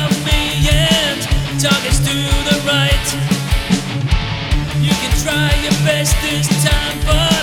of me and targets to the right. You can try your best this time, but.